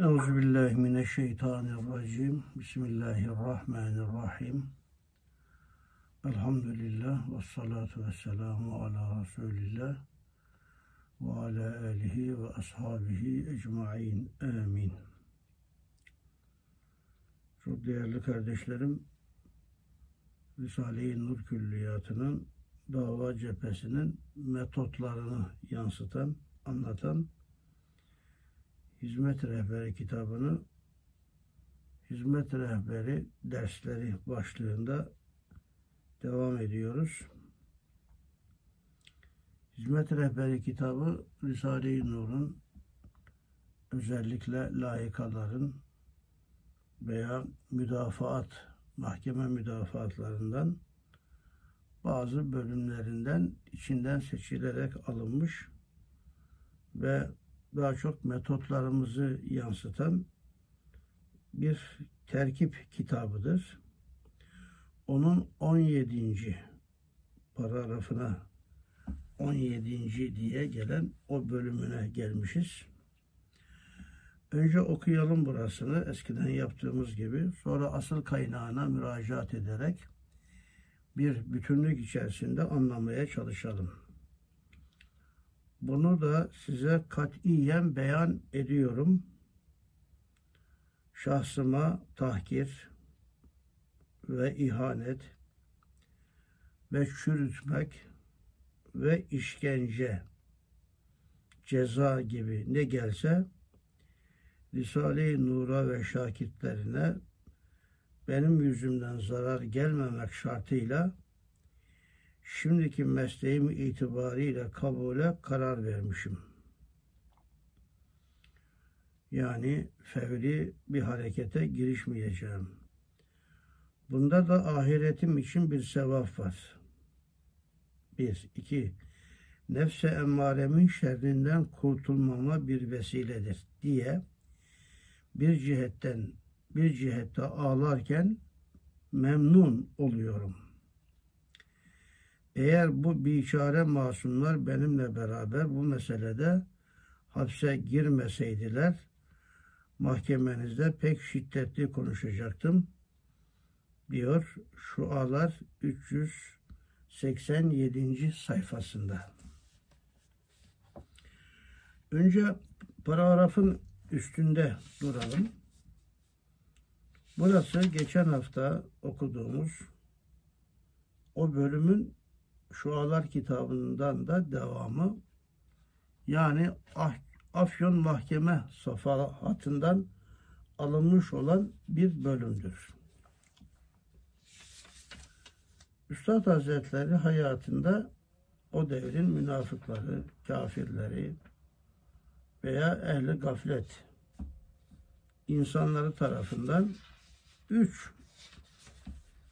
Euzu billahi mineşşeytanirracim. Bismillahirrahmanirrahim. Elhamdülillah ve salatu ve selamu ala Resulillah ve ala alihi ve ashabihi ecmain. Amin. Çok değerli kardeşlerim, Risale-i Nur Külliyatı'nın dava cephesinin metotlarını yansıtan, anlatan Hizmet Rehberi kitabını Hizmet Rehberi dersleri başlığında devam ediyoruz. Hizmet Rehberi kitabı Risale-i Nur'un özellikle layıkaların veya müdafaat, mahkeme müdafaatlarından bazı bölümlerinden içinden seçilerek alınmış ve daha çok metotlarımızı yansıtan bir terkip kitabıdır. Onun 17. paragrafına 17. diye gelen o bölümüne gelmişiz. Önce okuyalım burasını eskiden yaptığımız gibi. Sonra asıl kaynağına müracaat ederek bir bütünlük içerisinde anlamaya çalışalım. Bunu da size katiyen beyan ediyorum. Şahsıma tahkir ve ihanet ve çürütmek ve işkence, ceza gibi ne gelse Risale-i Nur'a ve şakitlerine benim yüzümden zarar gelmemek şartıyla şimdiki mesleğim itibariyle kabule karar vermişim. Yani fevri bir harekete girişmeyeceğim. Bunda da ahiretim için bir sevap var. Bir, iki, nefse emmaremin şerrinden kurtulmama bir vesiledir diye bir cihetten bir cihette ağlarken memnun oluyorum.'' Eğer bu biçare masumlar benimle beraber bu meselede hapse girmeseydiler, mahkemenizde pek şiddetli konuşacaktım diyor şu ağlar 387. sayfasında. Önce paragrafın üstünde duralım. Burası geçen hafta okuduğumuz o bölümün Şualar kitabından da devamı yani ah, Afyon Mahkeme safahatından alınmış olan bir bölümdür. Üstad Hazretleri hayatında o devrin münafıkları, kafirleri veya ehli gaflet insanları tarafından üç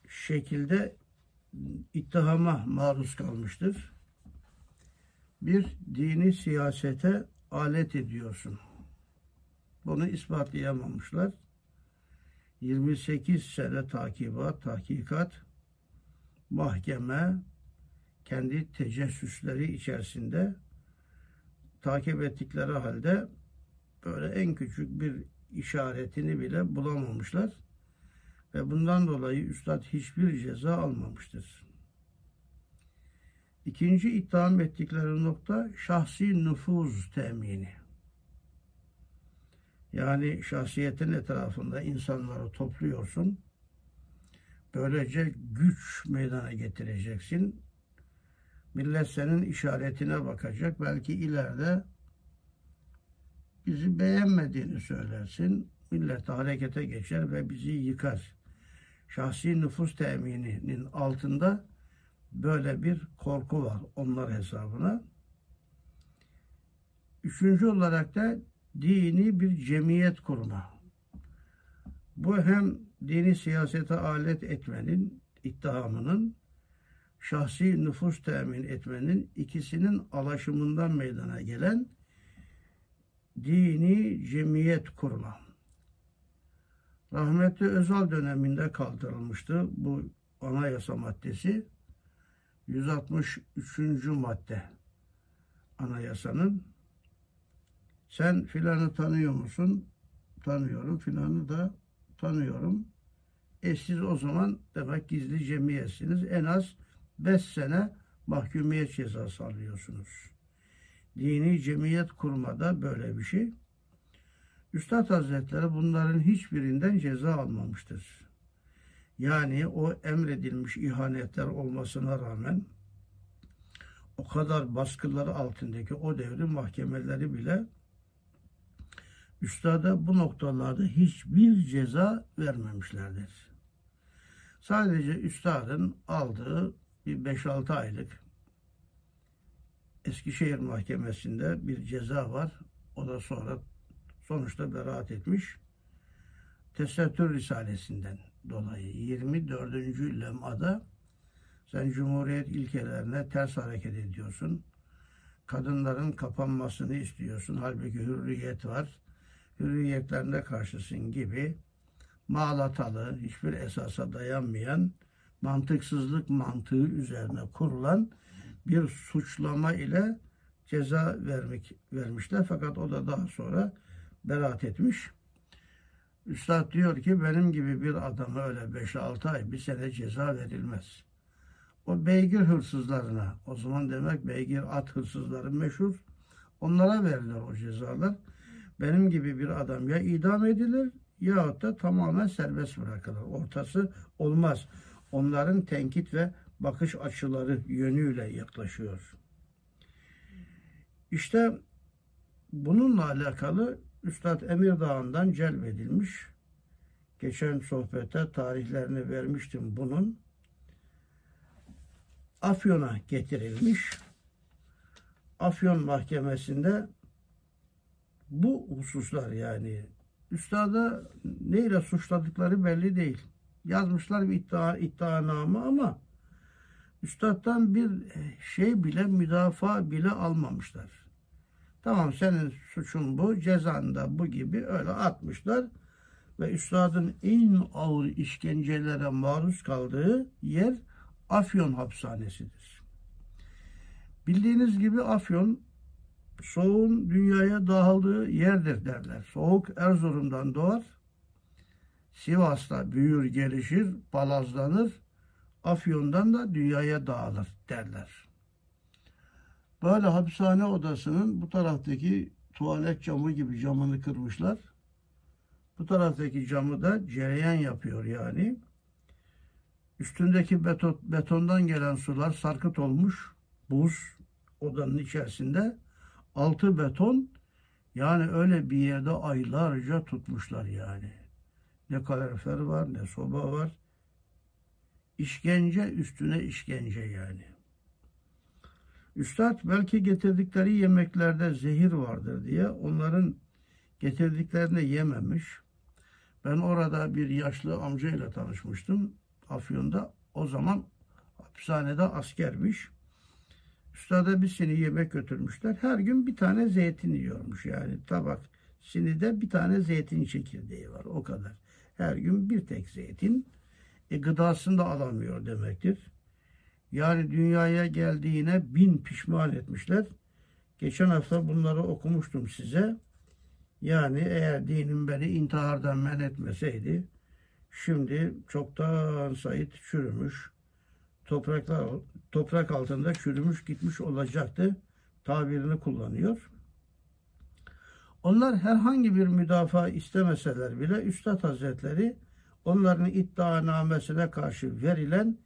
şekilde ittihama maruz kalmıştır. Bir, dini siyasete alet ediyorsun. Bunu ispatlayamamışlar. 28 sene takibat, tahkikat, mahkeme, kendi tecessüsleri içerisinde takip ettikleri halde böyle en küçük bir işaretini bile bulamamışlar. Ve bundan dolayı üstad hiçbir ceza almamıştır. İkinci itham ettikleri nokta şahsi nüfuz temini. Yani şahsiyetin etrafında insanları topluyorsun. Böylece güç meydana getireceksin. Millet senin işaretine bakacak. Belki ileride bizi beğenmediğini söylersin. Millet harekete geçer ve bizi yıkar şahsi nüfus temininin altında böyle bir korku var onlar hesabına. Üçüncü olarak da dini bir cemiyet kurma. Bu hem dini siyasete alet etmenin, ittihamının, şahsi nüfus temin etmenin ikisinin alaşımından meydana gelen dini cemiyet kurma rahmetli Özal döneminde kaldırılmıştı bu anayasa maddesi. 163. madde anayasanın sen filanı tanıyor musun? tanıyorum, filanı da tanıyorum. E siz o zaman demek gizli cemiyetsiniz. En az 5 sene mahkumiyet cezası alıyorsunuz. Dini cemiyet kurmada böyle bir şey. Üstad Hazretleri bunların hiçbirinden ceza almamıştır. Yani o emredilmiş ihanetler olmasına rağmen o kadar baskıları altındaki o devrin mahkemeleri bile üstada bu noktalarda hiçbir ceza vermemişlerdir. Sadece üstadın aldığı bir 5-6 aylık Eskişehir Mahkemesi'nde bir ceza var. O da sonra sonuçta beraat etmiş. Tesettür Risalesinden dolayı 24. lemada sen Cumhuriyet ilkelerine ters hareket ediyorsun. Kadınların kapanmasını istiyorsun. Halbuki hürriyet var. Hürriyetlerine karşısın gibi mağlatalı, hiçbir esasa dayanmayan, mantıksızlık mantığı üzerine kurulan bir suçlama ile ceza vermek vermişler. Fakat o da daha sonra beraat etmiş. Üstad diyor ki benim gibi bir adama öyle 5-6 ay bir sene ceza verilmez. O beygir hırsızlarına, o zaman demek beygir at hırsızları meşhur, onlara verilir o cezalar. Benim gibi bir adam ya idam edilir yahut da tamamen serbest bırakılır. Ortası olmaz. Onların tenkit ve bakış açıları yönüyle yaklaşıyor. İşte bununla alakalı Üstad Emir Dağı'ndan celbedilmiş. Geçen sohbete tarihlerini vermiştim bunun. Afyon'a getirilmiş. Afyon Mahkemesi'nde bu hususlar yani üstada neyle suçladıkları belli değil. Yazmışlar bir iddia, iddianame ama üstadtan bir şey bile müdafaa bile almamışlar. Tamam senin suçun bu, cezan da bu gibi öyle atmışlar. Ve üstadın en ağır işkencelere maruz kaldığı yer Afyon hapishanesidir. Bildiğiniz gibi Afyon soğuğun dünyaya dağıldığı yerdir derler. Soğuk Erzurum'dan doğar. Sivas'ta büyür gelişir, palazlanır. Afyon'dan da dünyaya dağılır derler. Böyle hapishane odasının bu taraftaki tuvalet camı gibi camını kırmışlar. Bu taraftaki camı da cereyan yapıyor yani. Üstündeki beton, betondan gelen sular sarkıt olmuş. Buz odanın içerisinde. Altı beton. Yani öyle bir yerde aylarca tutmuşlar yani. Ne kalorifer var ne soba var. İşkence üstüne işkence yani. Üstad belki getirdikleri yemeklerde zehir vardır diye onların getirdiklerini yememiş. Ben orada bir yaşlı amcayla tanışmıştım Afyon'da. O zaman hapishanede askermiş. Üstada bir sini yemek götürmüşler. Her gün bir tane zeytin yiyormuş yani tabak sinide bir tane zeytin çekirdeği var o kadar. Her gün bir tek zeytin. E, gıdasını da alamıyor demektir. Yani dünyaya geldiğine bin pişman etmişler. Geçen hafta bunları okumuştum size. Yani eğer dinim beni intihardan men etmeseydi şimdi çoktan Said çürümüş. Topraklar toprak altında çürümüş gitmiş olacaktı tabirini kullanıyor. Onlar herhangi bir müdafaa istemeseler bile Üstad Hazretleri onların iddianamesine karşı verilen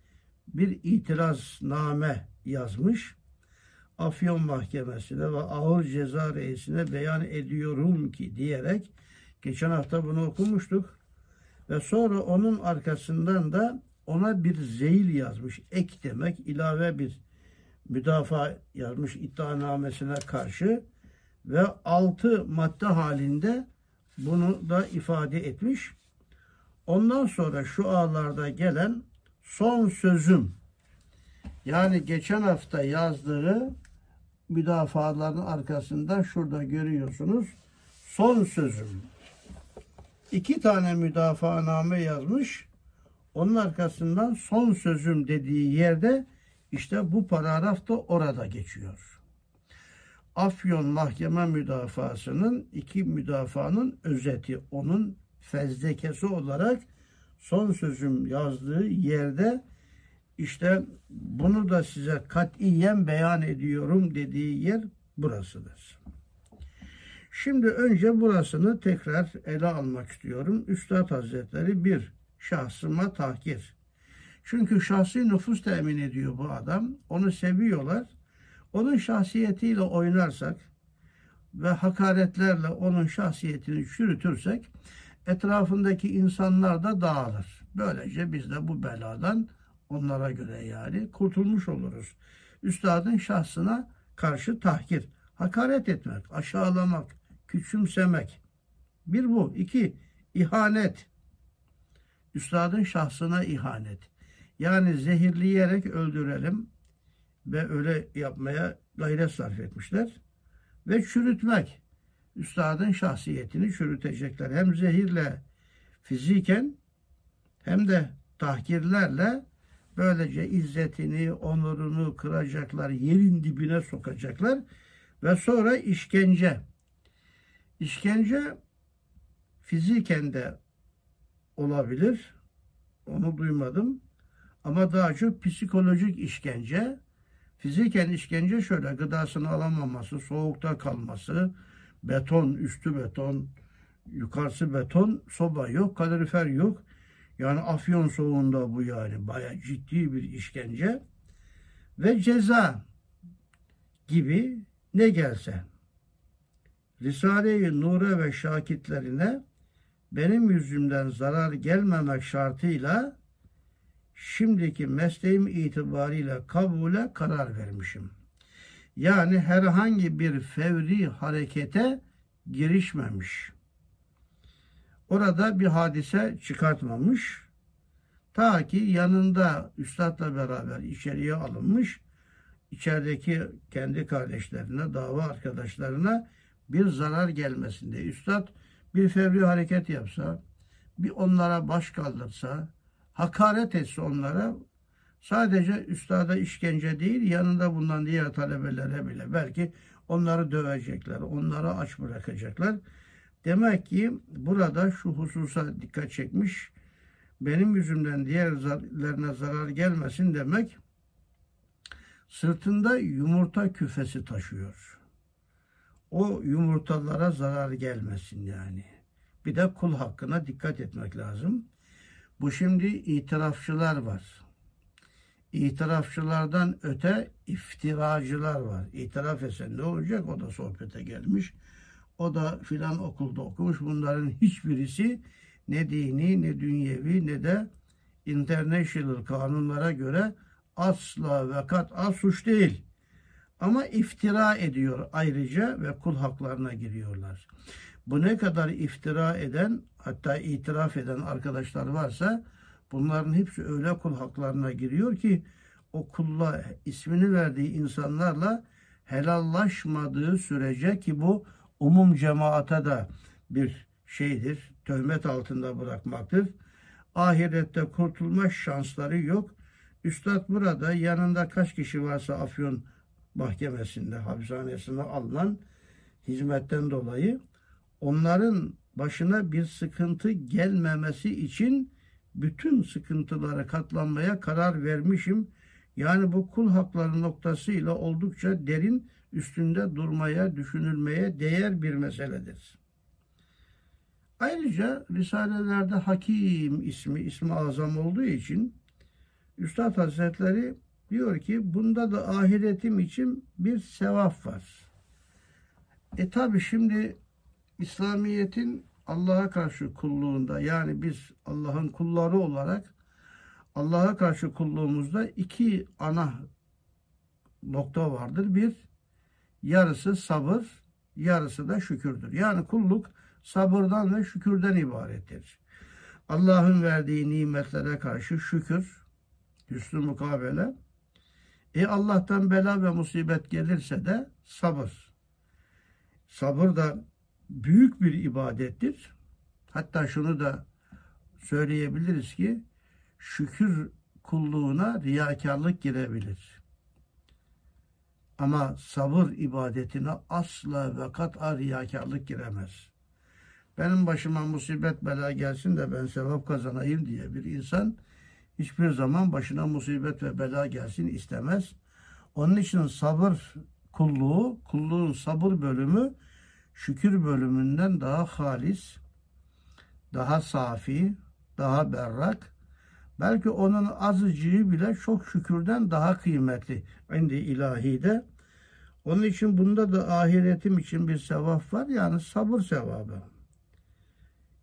bir itirazname yazmış. Afyon Mahkemesi'ne ve ağır ceza reisine beyan ediyorum ki diyerek geçen hafta bunu okumuştuk. Ve sonra onun arkasından da ona bir zeyil yazmış. Ek demek ilave bir müdafaa yazmış iddianamesine karşı ve altı madde halinde bunu da ifade etmiş. Ondan sonra şu ağlarda gelen son sözüm yani geçen hafta yazdığı müdafaların arkasında şurada görüyorsunuz son sözüm. İki tane müdafaaname yazmış. Onun arkasından son sözüm dediği yerde işte bu paragraf da orada geçiyor. Afyon Mahkeme Müdafası'nın iki müdafaanın özeti, onun fezlekesi olarak son sözüm yazdığı yerde işte bunu da size katiyen beyan ediyorum dediği yer burasıdır. Şimdi önce burasını tekrar ele almak istiyorum. Üstad Hazretleri bir şahsıma tahkir. Çünkü şahsi nüfus temin ediyor bu adam. Onu seviyorlar. Onun şahsiyetiyle oynarsak ve hakaretlerle onun şahsiyetini çürütürsek etrafındaki insanlar da dağılır. Böylece biz de bu beladan onlara göre yani kurtulmuş oluruz. Üstadın şahsına karşı tahkir, hakaret etmek, aşağılamak, küçümsemek. Bir bu. iki ihanet. Üstadın şahsına ihanet. Yani zehirleyerek öldürelim ve öyle yapmaya gayret sarf etmişler. Ve çürütmek. Üstadın şahsiyetini çürütecekler. Hem zehirle fiziken hem de tahkirlerle böylece izzetini, onurunu kıracaklar, yerin dibine sokacaklar ve sonra işkence. İşkence fiziken de olabilir. Onu duymadım. Ama daha çok psikolojik işkence. Fiziken işkence şöyle gıdasını alamaması, soğukta kalması, beton, üstü beton, yukarısı beton, soba yok, kalorifer yok. Yani afyon soğuğunda bu yani baya ciddi bir işkence. Ve ceza gibi ne gelse. Risale-i Nur'e ve şakitlerine benim yüzümden zarar gelmemek şartıyla şimdiki mesleğim itibariyle kabule karar vermişim. Yani herhangi bir fevri harekete girişmemiş. Orada bir hadise çıkartmamış. Ta ki yanında üstadla beraber içeriye alınmış. içerideki kendi kardeşlerine, dava arkadaşlarına bir zarar gelmesinde. Üstad bir fevri hareket yapsa, bir onlara baş kaldırsa, hakaret etse onlara sadece üstada işkence değil yanında bulunan diğer talebelere bile belki onları dövecekler, onları aç bırakacaklar. Demek ki burada şu hususa dikkat çekmiş. Benim yüzümden diğerlerine zarar gelmesin demek sırtında yumurta küfesi taşıyor. O yumurtalara zarar gelmesin yani. Bir de kul hakkına dikkat etmek lazım. Bu şimdi itirafçılar var. İtirafçılardan öte iftiracılar var. İtiraf etsen ne olacak? O da sohbete gelmiş. O da filan okulda okumuş. Bunların hiçbirisi ne dini, ne dünyevi, ne de international kanunlara göre asla ve kat'a suç değil. Ama iftira ediyor ayrıca ve kul haklarına giriyorlar. Bu ne kadar iftira eden hatta itiraf eden arkadaşlar varsa bunların hepsi öyle kul haklarına giriyor ki o kulla ismini verdiği insanlarla helallaşmadığı sürece ki bu umum cemaate de bir şeydir, töhmet altında bırakmaktır. Ahirette kurtulma şansları yok. Üstad burada yanında kaç kişi varsa Afyon mahkemesinde, hapishanesinde alınan hizmetten dolayı onların başına bir sıkıntı gelmemesi için bütün sıkıntılara katlanmaya karar vermişim. Yani bu kul hakları noktasıyla oldukça derin üstünde durmaya, düşünülmeye değer bir meseledir. Ayrıca Risalelerde Hakim ismi, ismi azam olduğu için Üstad Hazretleri diyor ki bunda da ahiretim için bir sevap var. E tabi şimdi İslamiyet'in Allah'a karşı kulluğunda yani biz Allah'ın kulları olarak Allah'a karşı kulluğumuzda iki ana nokta vardır. Bir, yarısı sabır, yarısı da şükürdür. Yani kulluk sabırdan ve şükürden ibarettir. Allah'ın verdiği nimetlere karşı şükür, hüsnü mukabele. E Allah'tan bela ve musibet gelirse de sabır. Sabır da büyük bir ibadettir. Hatta şunu da söyleyebiliriz ki şükür kulluğuna riyakarlık girebilir. Ama sabır ibadetine asla ve kat'a riyakarlık giremez. Benim başıma musibet bela gelsin de ben sevap kazanayım diye bir insan hiçbir zaman başına musibet ve bela gelsin istemez. Onun için sabır kulluğu, kulluğun sabır bölümü şükür bölümünden daha halis, daha safi, daha berrak, belki onun azıcığı bile çok şükürden daha kıymetli. Indi ilahide. Onun için bunda da ahiretim için bir sevap var. Yani sabır sevabı.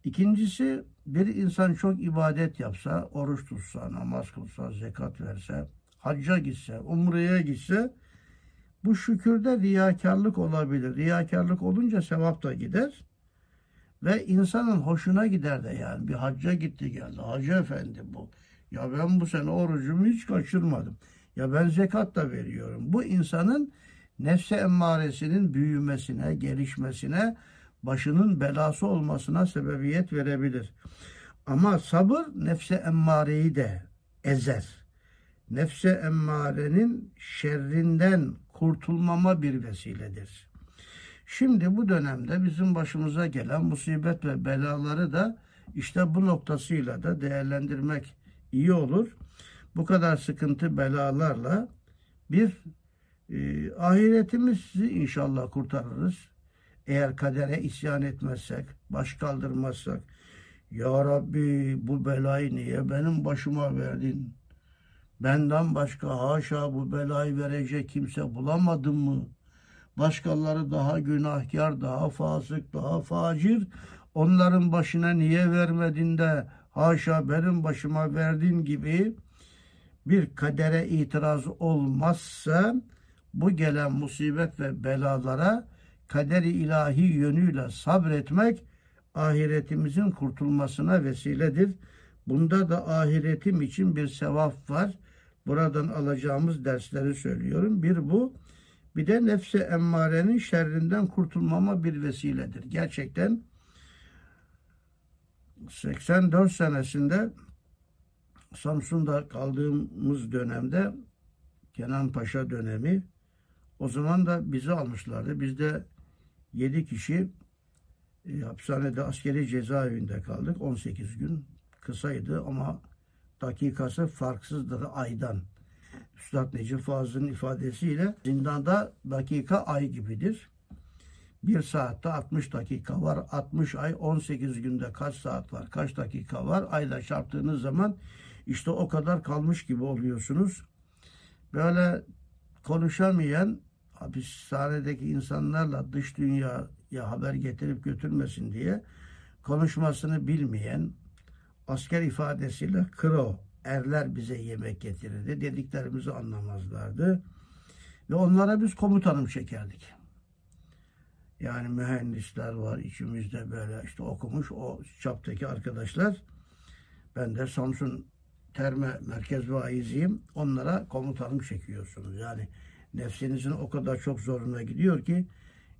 İkincisi bir insan çok ibadet yapsa, oruç tutsa, namaz kılsa, zekat verse, hacca gitse, umreye gitse bu şükürde riyakarlık olabilir. Riyakarlık olunca sevap da gider. Ve insanın hoşuna gider de yani. Bir hacca gitti geldi. Hacı efendi bu. Ya ben bu sene orucumu hiç kaçırmadım. Ya ben zekat da veriyorum. Bu insanın nefse emmaresinin büyümesine, gelişmesine, başının belası olmasına sebebiyet verebilir. Ama sabır nefse emmareyi de ezer. Nefse emmarenin şerrinden kurtulmama bir vesiledir. Şimdi bu dönemde bizim başımıza gelen musibet ve belaları da işte bu noktasıyla da değerlendirmek iyi olur. Bu kadar sıkıntı belalarla bir e, ahiretimizi inşallah kurtarırız. Eğer kadere isyan etmezsek, baş kaldırmazsak, Ya Rabbi bu belayı niye benim başıma verdin? Benden başka haşa bu belayı verecek kimse bulamadım mı? Başkaları daha günahkar, daha fasık, daha facir. Onların başına niye vermedin de haşa benim başıma verdin gibi bir kadere itiraz olmazsa bu gelen musibet ve belalara kaderi ilahi yönüyle sabretmek ahiretimizin kurtulmasına vesiledir. Bunda da ahiretim için bir sevap var. Buradan alacağımız dersleri söylüyorum. Bir bu, bir de nefse emmarenin şerrinden kurtulmama bir vesiledir. Gerçekten 84 senesinde Samsun'da kaldığımız dönemde Kenan Paşa dönemi o zaman da bizi almışlardı. Biz de 7 kişi e, hapishanede askeri cezaevinde kaldık. 18 gün kısaydı ama dakikası farksızdır aydan. Üstad Necip Fazıl'ın ifadesiyle zindanda dakika ay gibidir. Bir saatte 60 dakika var. 60 ay 18 günde kaç saat var? Kaç dakika var? Ayla çarptığınız zaman işte o kadar kalmış gibi oluyorsunuz. Böyle konuşamayan hapishanedeki insanlarla dış dünyaya haber getirip götürmesin diye konuşmasını bilmeyen asker ifadesiyle kro erler bize yemek getirirdi. Dediklerimizi anlamazlardı. Ve onlara biz komutanım çekerdik. Yani mühendisler var içimizde böyle işte okumuş o çaptaki arkadaşlar. Ben de Samsun Terme Merkez Vaiziyim. Onlara komutanım çekiyorsunuz. Yani nefsinizin o kadar çok zoruna gidiyor ki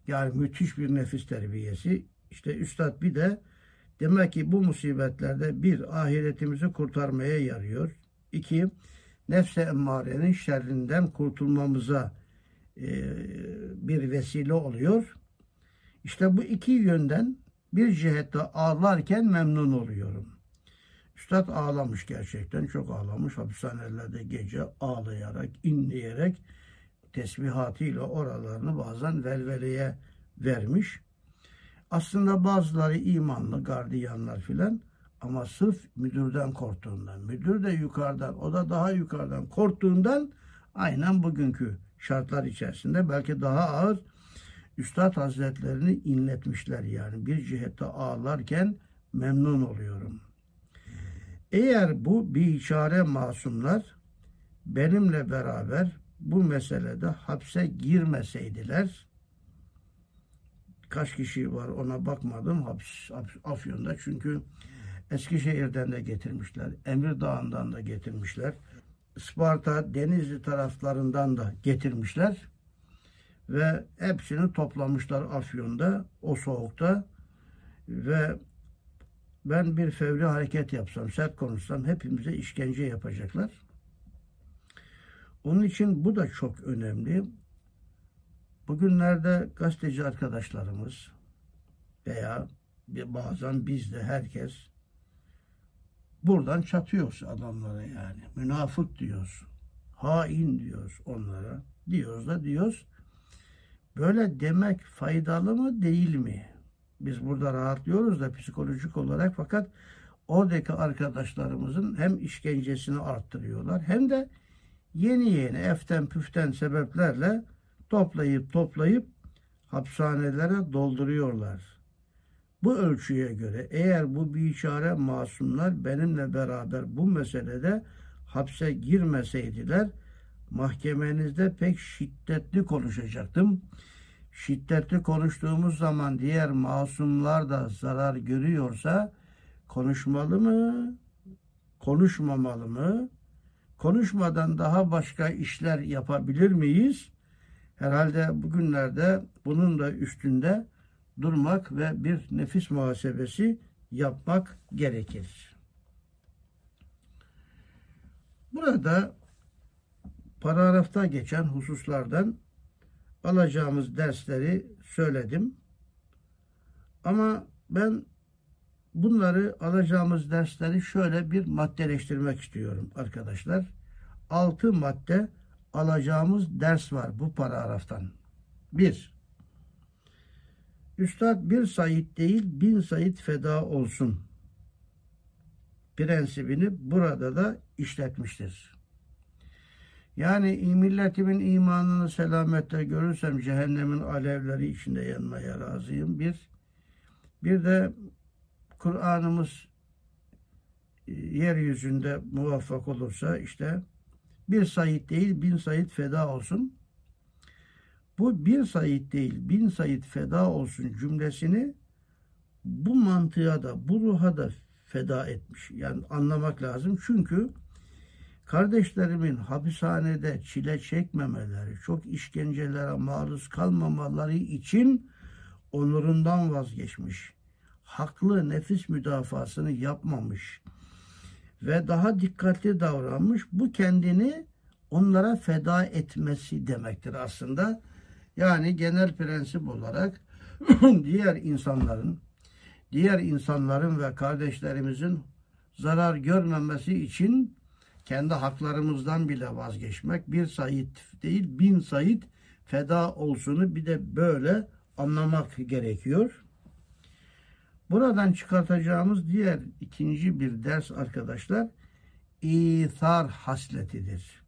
yani müthiş bir nefis terbiyesi. İşte üstad bir de demek ki bu musibetlerde bir ahiretimizi kurtarmaya yarıyor. İki nefse emmarenin şerrinden kurtulmamıza e, bir vesile oluyor. İşte bu iki yönden bir cihette ağlarken memnun oluyorum. Üstad ağlamış gerçekten. Çok ağlamış. Hapishanelerde gece ağlayarak, inleyerek tesbihatıyla oralarını bazen velveleye vermiş. Aslında bazıları imanlı, gardiyanlar filan ama sırf müdürden korktuğundan, müdür de yukarıdan, o da daha yukarıdan korktuğundan aynen bugünkü şartlar içerisinde belki daha ağır Üstad Hazretlerini inletmişler yani bir cihette ağlarken memnun oluyorum. Eğer bu biçare masumlar benimle beraber bu meselede hapse girmeseydiler kaç kişi var ona bakmadım hapis, hapis Afyon'da çünkü Eskişehir'den de getirmişler. Emir Dağı'ndan da getirmişler. Isparta, Denizli taraflarından da getirmişler. Ve hepsini toplamışlar Afyon'da, o soğukta. Ve ben bir fevri hareket yapsam, sert konuşsam hepimize işkence yapacaklar. Onun için bu da çok önemli. Bugünlerde gazeteci arkadaşlarımız veya bazen biz de herkes buradan çatıyoruz adamlara yani. Münafık diyoruz. Hain diyoruz onlara. Diyoruz da diyoruz. Böyle demek faydalı mı değil mi? Biz burada rahatlıyoruz da psikolojik olarak fakat oradaki arkadaşlarımızın hem işkencesini arttırıyorlar hem de yeni yeni eften püften sebeplerle toplayıp toplayıp hapishanelere dolduruyorlar. Bu ölçüye göre eğer bu biçare masumlar benimle beraber bu meselede hapse girmeseydiler mahkemenizde pek şiddetli konuşacaktım. Şiddetli konuştuğumuz zaman diğer masumlar da zarar görüyorsa konuşmalı mı? Konuşmamalı mı? Konuşmadan daha başka işler yapabilir miyiz? Herhalde bugünlerde bunun da üstünde durmak ve bir nefis muhasebesi yapmak gerekir. Burada paragrafta geçen hususlardan alacağımız dersleri söyledim. Ama ben bunları alacağımız dersleri şöyle bir maddeleştirmek istiyorum arkadaşlar. Altı madde alacağımız ders var bu paragraftan. Bir, Üstad bir sayit değil bin sayit feda olsun prensibini burada da işletmiştir. Yani milletimin imanını selamette görürsem cehennemin alevleri içinde yanmaya razıyım. Bir, bir de Kur'an'ımız e, yeryüzünde muvaffak olursa işte bir sayit değil bin sayit feda olsun. Bu bir sayit değil bin sayit feda olsun cümlesini bu mantığa da bu ruha da feda etmiş. Yani anlamak lazım. Çünkü kardeşlerimin hapishanede çile çekmemeleri, çok işkencelere maruz kalmamaları için onurundan vazgeçmiş. Haklı nefis müdafasını yapmamış ve daha dikkatli davranmış. Bu kendini onlara feda etmesi demektir aslında. Yani genel prensip olarak diğer insanların diğer insanların ve kardeşlerimizin zarar görmemesi için kendi haklarımızdan bile vazgeçmek bir sayit değil bin sayit feda olsunu bir de böyle anlamak gerekiyor. Buradan çıkartacağımız diğer ikinci bir ders arkadaşlar ithar hasletidir.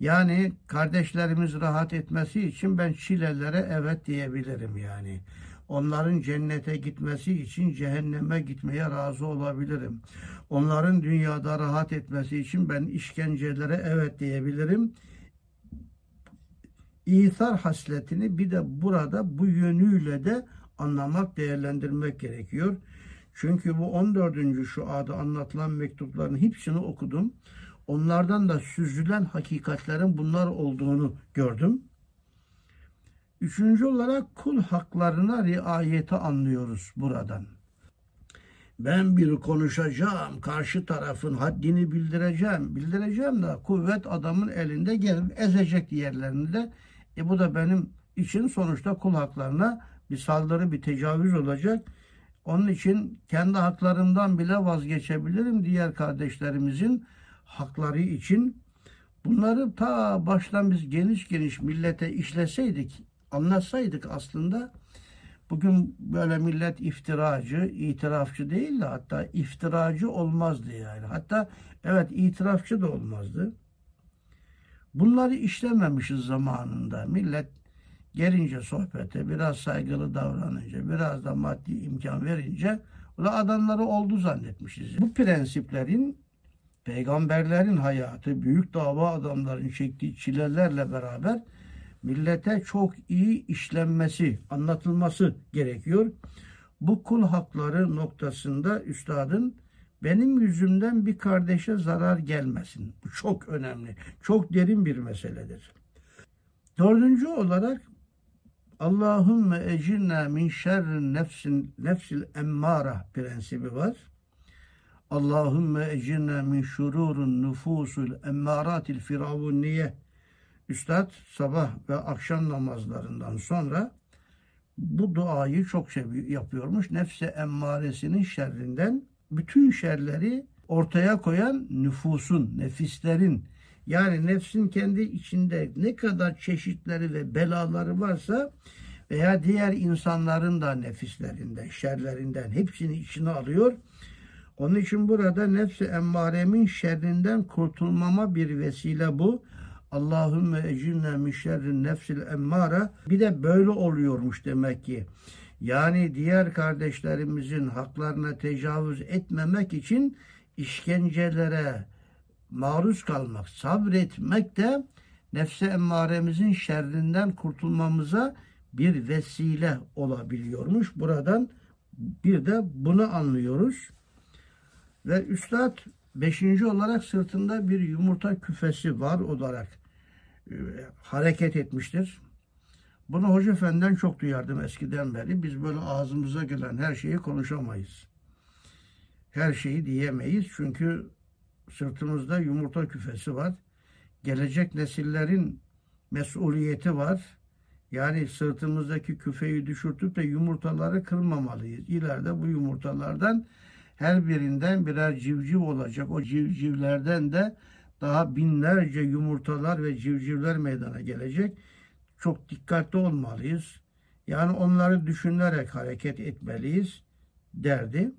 Yani kardeşlerimiz rahat etmesi için ben çilelere evet diyebilirim yani. Onların cennete gitmesi için cehenneme gitmeye razı olabilirim. Onların dünyada rahat etmesi için ben işkencelere evet diyebilirim. İthar hasletini bir de burada bu yönüyle de anlamak, değerlendirmek gerekiyor. Çünkü bu 14. şu adı anlatılan mektupların hepsini okudum. Onlardan da süzülen hakikatlerin bunlar olduğunu gördüm. Üçüncü olarak kul haklarına riayeti anlıyoruz buradan. Ben bir konuşacağım, karşı tarafın haddini bildireceğim. Bildireceğim de kuvvet adamın elinde gelip ezecek diğerlerini de. E bu da benim için sonuçta kul haklarına bir saldırı, bir tecavüz olacak. Onun için kendi haklarımdan bile vazgeçebilirim diğer kardeşlerimizin hakları için. Bunları ta baştan biz geniş geniş millete işleseydik, anlatsaydık aslında bugün böyle millet iftiracı, itirafçı değil de hatta iftiracı olmazdı yani. Hatta evet itirafçı da olmazdı. Bunları işlememişiz zamanında. Millet gelince sohbete biraz saygılı davranınca, biraz da maddi imkan verince da adamları oldu zannetmişiz. Bu prensiplerin peygamberlerin hayatı, büyük dava adamların çektiği çilelerle beraber millete çok iyi işlenmesi, anlatılması gerekiyor. Bu kul hakları noktasında üstadın benim yüzümden bir kardeşe zarar gelmesin. Bu çok önemli. Çok derin bir meseledir. Dördüncü olarak Allahümme ecinna min şerrin nefsin nefsil emmara prensibi var. Allahümme ecinna min şururun nufusul emmaratil firavunniye Üstad sabah ve akşam namazlarından sonra bu duayı çok seviyor, yapıyormuş. Nefse emmaresinin şerrinden bütün şerleri ortaya koyan nüfusun, nefislerin yani nefsin kendi içinde ne kadar çeşitleri ve belaları varsa veya diğer insanların da nefislerinden, şerlerinden hepsini içine alıyor. Onun için burada nefsi emmaremin şerrinden kurtulmama bir vesile bu. Allahümme ecinne min şerrin nefsil emmare. Bir de böyle oluyormuş demek ki. Yani diğer kardeşlerimizin haklarına tecavüz etmemek için işkencelere maruz kalmak, sabretmek de nefse emmaremizin şerrinden kurtulmamıza bir vesile olabiliyormuş. Buradan bir de bunu anlıyoruz. Ve Üstad beşinci olarak sırtında bir yumurta küfesi var olarak e, hareket etmiştir. Bunu Hoca Efendi'den çok duyardım eskiden beri. Biz böyle ağzımıza gelen her şeyi konuşamayız. Her şeyi diyemeyiz. Çünkü sırtımızda yumurta küfesi var. Gelecek nesillerin mesuliyeti var. Yani sırtımızdaki küfeyi düşürtüp de yumurtaları kırmamalıyız. İleride bu yumurtalardan her birinden birer civciv olacak. O civcivlerden de daha binlerce yumurtalar ve civcivler meydana gelecek. Çok dikkatli olmalıyız. Yani onları düşünerek hareket etmeliyiz derdi.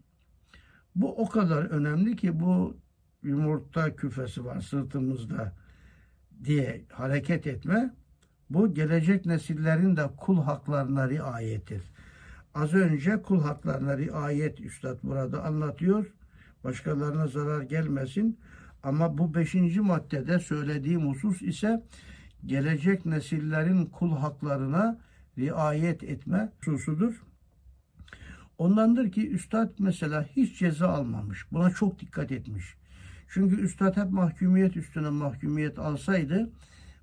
Bu o kadar önemli ki bu yumurta küfesi var sırtımızda diye hareket etme bu gelecek nesillerin de kul haklarına riayettir. Az önce kul haklarına riayet üstad burada anlatıyor. Başkalarına zarar gelmesin. Ama bu beşinci maddede söylediğim husus ise gelecek nesillerin kul haklarına riayet etme hususudur. Ondandır ki üstad mesela hiç ceza almamış. Buna çok dikkat etmiş. Çünkü üstad hep mahkumiyet üstüne mahkumiyet alsaydı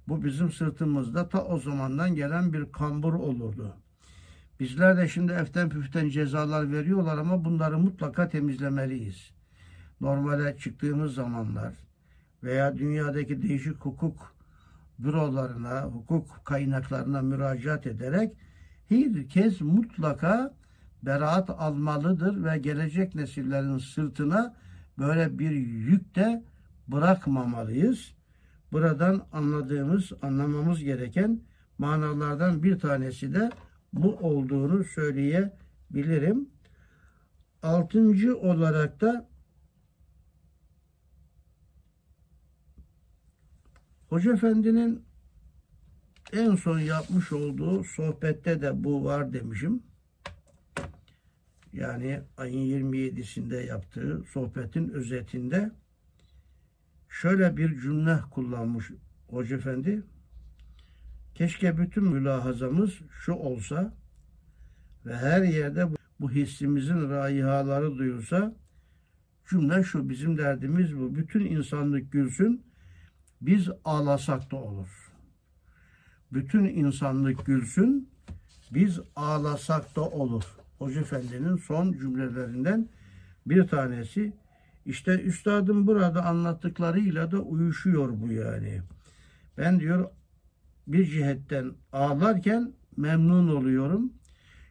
bu bizim sırtımızda ta o zamandan gelen bir kambur olurdu. Bizler de şimdi eften püften cezalar veriyorlar ama bunları mutlaka temizlemeliyiz. Normale çıktığımız zamanlar veya dünyadaki değişik hukuk bürolarına, hukuk kaynaklarına müracaat ederek herkes mutlaka beraat almalıdır ve gelecek nesillerin sırtına böyle bir yük de bırakmamalıyız. Buradan anladığımız, anlamamız gereken manalardan bir tanesi de bu olduğunu söyleyebilirim. Altıncı olarak da Hoca Efendi'nin en son yapmış olduğu sohbette de bu var demişim. Yani ayın 27'sinde yaptığı sohbetin özetinde şöyle bir cümle kullanmış Hoca Efendi. Keşke bütün mülahazamız şu olsa ve her yerde bu, bu hissimizin raihaları duyulsa cümle şu bizim derdimiz bu. Bütün insanlık gülsün biz ağlasak da olur. Bütün insanlık gülsün biz ağlasak da olur. Hoca Efendi'nin son cümlelerinden bir tanesi işte üstadım burada anlattıklarıyla da uyuşuyor bu yani. Ben diyor bir cihetten ağlarken memnun oluyorum.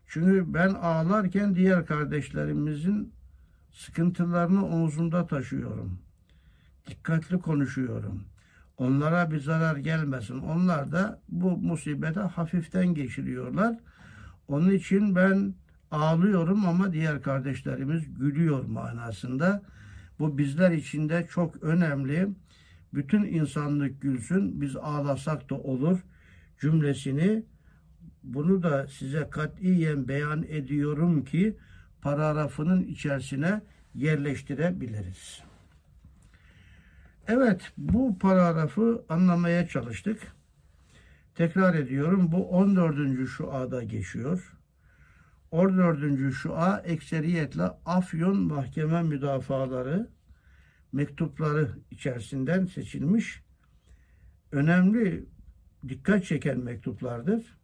Çünkü ben ağlarken diğer kardeşlerimizin sıkıntılarını omuzumda taşıyorum. Dikkatli konuşuyorum. Onlara bir zarar gelmesin. Onlar da bu musibete hafiften geçiriyorlar. Onun için ben ağlıyorum ama diğer kardeşlerimiz gülüyor manasında. Bu bizler için de çok önemli. Bütün insanlık gülsün, biz ağlasak da olur cümlesini bunu da size katiyen beyan ediyorum ki paragrafının içerisine yerleştirebiliriz. Evet, bu paragrafı anlamaya çalıştık. Tekrar ediyorum, bu 14. şuada geçiyor. 14. şua ekseriyetle Afyon Mahkeme Müdafaları mektupları içerisinden seçilmiş önemli dikkat çeken mektuplardır.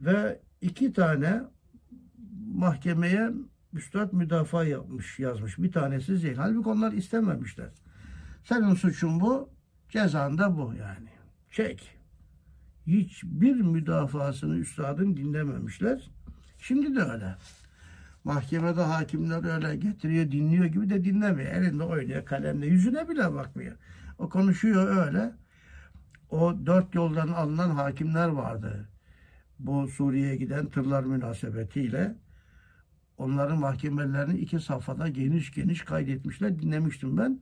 Ve iki tane mahkemeye üstad müdafaa yapmış, yazmış. Bir tanesi Zeyn. Halbuki onlar istememişler. Senin suçun bu, cezan da bu yani. Çek. Hiçbir müdafasını üstadın dinlememişler. Şimdi de öyle. Mahkemede hakimler öyle getiriyor, dinliyor gibi de dinlemiyor. Elinde oynuyor, kalemle. Yüzüne bile bakmıyor. O konuşuyor öyle. O dört yoldan alınan hakimler vardı. Bu Suriye'ye giden tırlar münasebetiyle. Onların mahkemelerini iki safhada geniş geniş kaydetmişler. Dinlemiştim ben.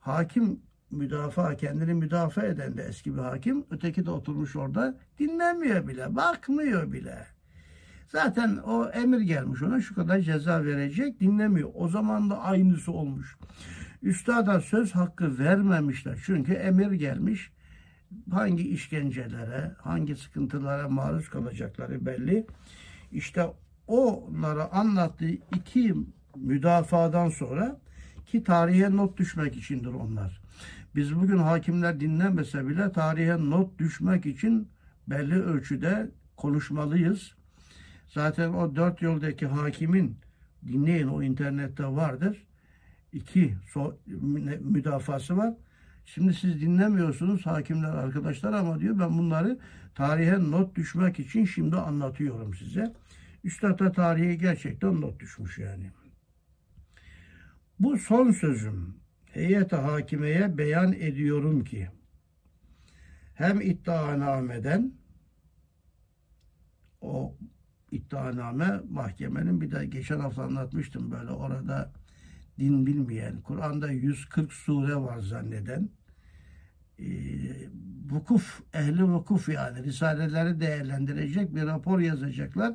Hakim müdafaa, kendini müdafaa eden de eski bir hakim. Öteki de oturmuş orada. Dinlemiyor bile, bakmıyor bile. Zaten o emir gelmiş ona şu kadar ceza verecek dinlemiyor. O zaman da aynısı olmuş. Üstada söz hakkı vermemişler. Çünkü emir gelmiş. Hangi işkencelere, hangi sıkıntılara maruz kalacakları belli. İşte onlara anlattığı iki müdafadan sonra ki tarihe not düşmek içindir onlar. Biz bugün hakimler dinlemese bile tarihe not düşmek için belli ölçüde konuşmalıyız. Zaten o dört yoldaki hakimin dinleyin o internette vardır. İki so, müdafası var. Şimdi siz dinlemiyorsunuz hakimler arkadaşlar ama diyor ben bunları tarihe not düşmek için şimdi anlatıyorum size. Üstad da tarihe gerçekten not düşmüş yani. Bu son sözüm heyete hakimeye beyan ediyorum ki hem iddianameden o iddianame mahkemenin bir de geçen hafta anlatmıştım böyle orada din bilmeyen, Kur'an'da 140 sure var zanneden, e, vukuf, ehli vukuf yani risaleleri değerlendirecek bir rapor yazacaklar.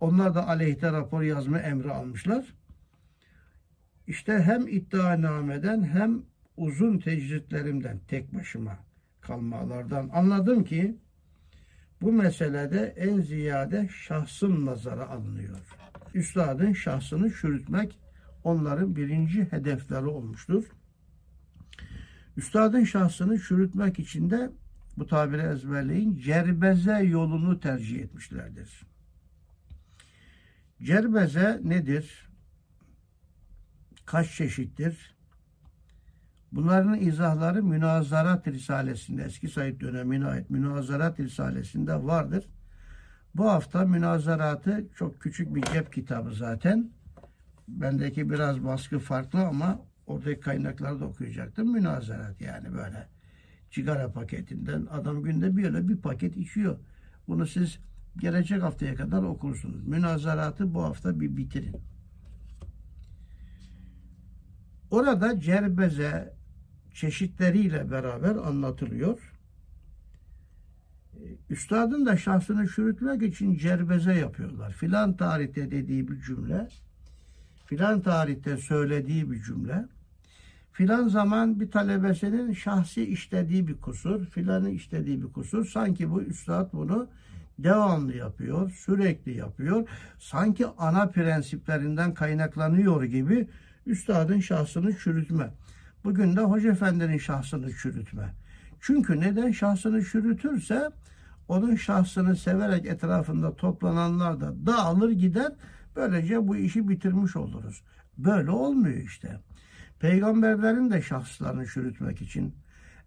Onlar da aleyhte rapor yazma emri almışlar. İşte hem iddianameden hem uzun tecritlerimden tek başıma kalmalardan anladım ki bu meselede en ziyade şahsın nazara alınıyor. Üstadın şahsını çürütmek onların birinci hedefleri olmuştur. Üstadın şahsını çürütmek için de bu tabiri ezberleyin cerbeze yolunu tercih etmişlerdir. Cerbeze nedir? Kaç çeşittir? Bunların izahları Münazarat Risalesi'nde, eski Said dönemine ait Münazarat Risalesi'nde vardır. Bu hafta münazaratı çok küçük bir cep kitabı zaten. Bendeki biraz baskı farklı ama oradaki kaynakları da okuyacaktım. Münazarat yani böyle cigara paketinden adam günde böyle bir paket içiyor. Bunu siz gelecek haftaya kadar okursunuz. Münazaratı bu hafta bir bitirin. Orada cerbeze, çeşitleriyle beraber anlatılıyor. Üstadın da şahsını çürütmek için cerbeze yapıyorlar. Filan tarihte dediği bir cümle, filan tarihte söylediği bir cümle, filan zaman bir talebesinin şahsi işlediği bir kusur, filanın işlediği bir kusur. Sanki bu üstad bunu devamlı yapıyor, sürekli yapıyor. Sanki ana prensiplerinden kaynaklanıyor gibi üstadın şahsını çürütme. Bugün de Hoca Efendi'nin şahsını çürütme. Çünkü neden şahsını çürütürse onun şahsını severek etrafında toplananlar da dağılır gider. Böylece bu işi bitirmiş oluruz. Böyle olmuyor işte. Peygamberlerin de şahslarını çürütmek için,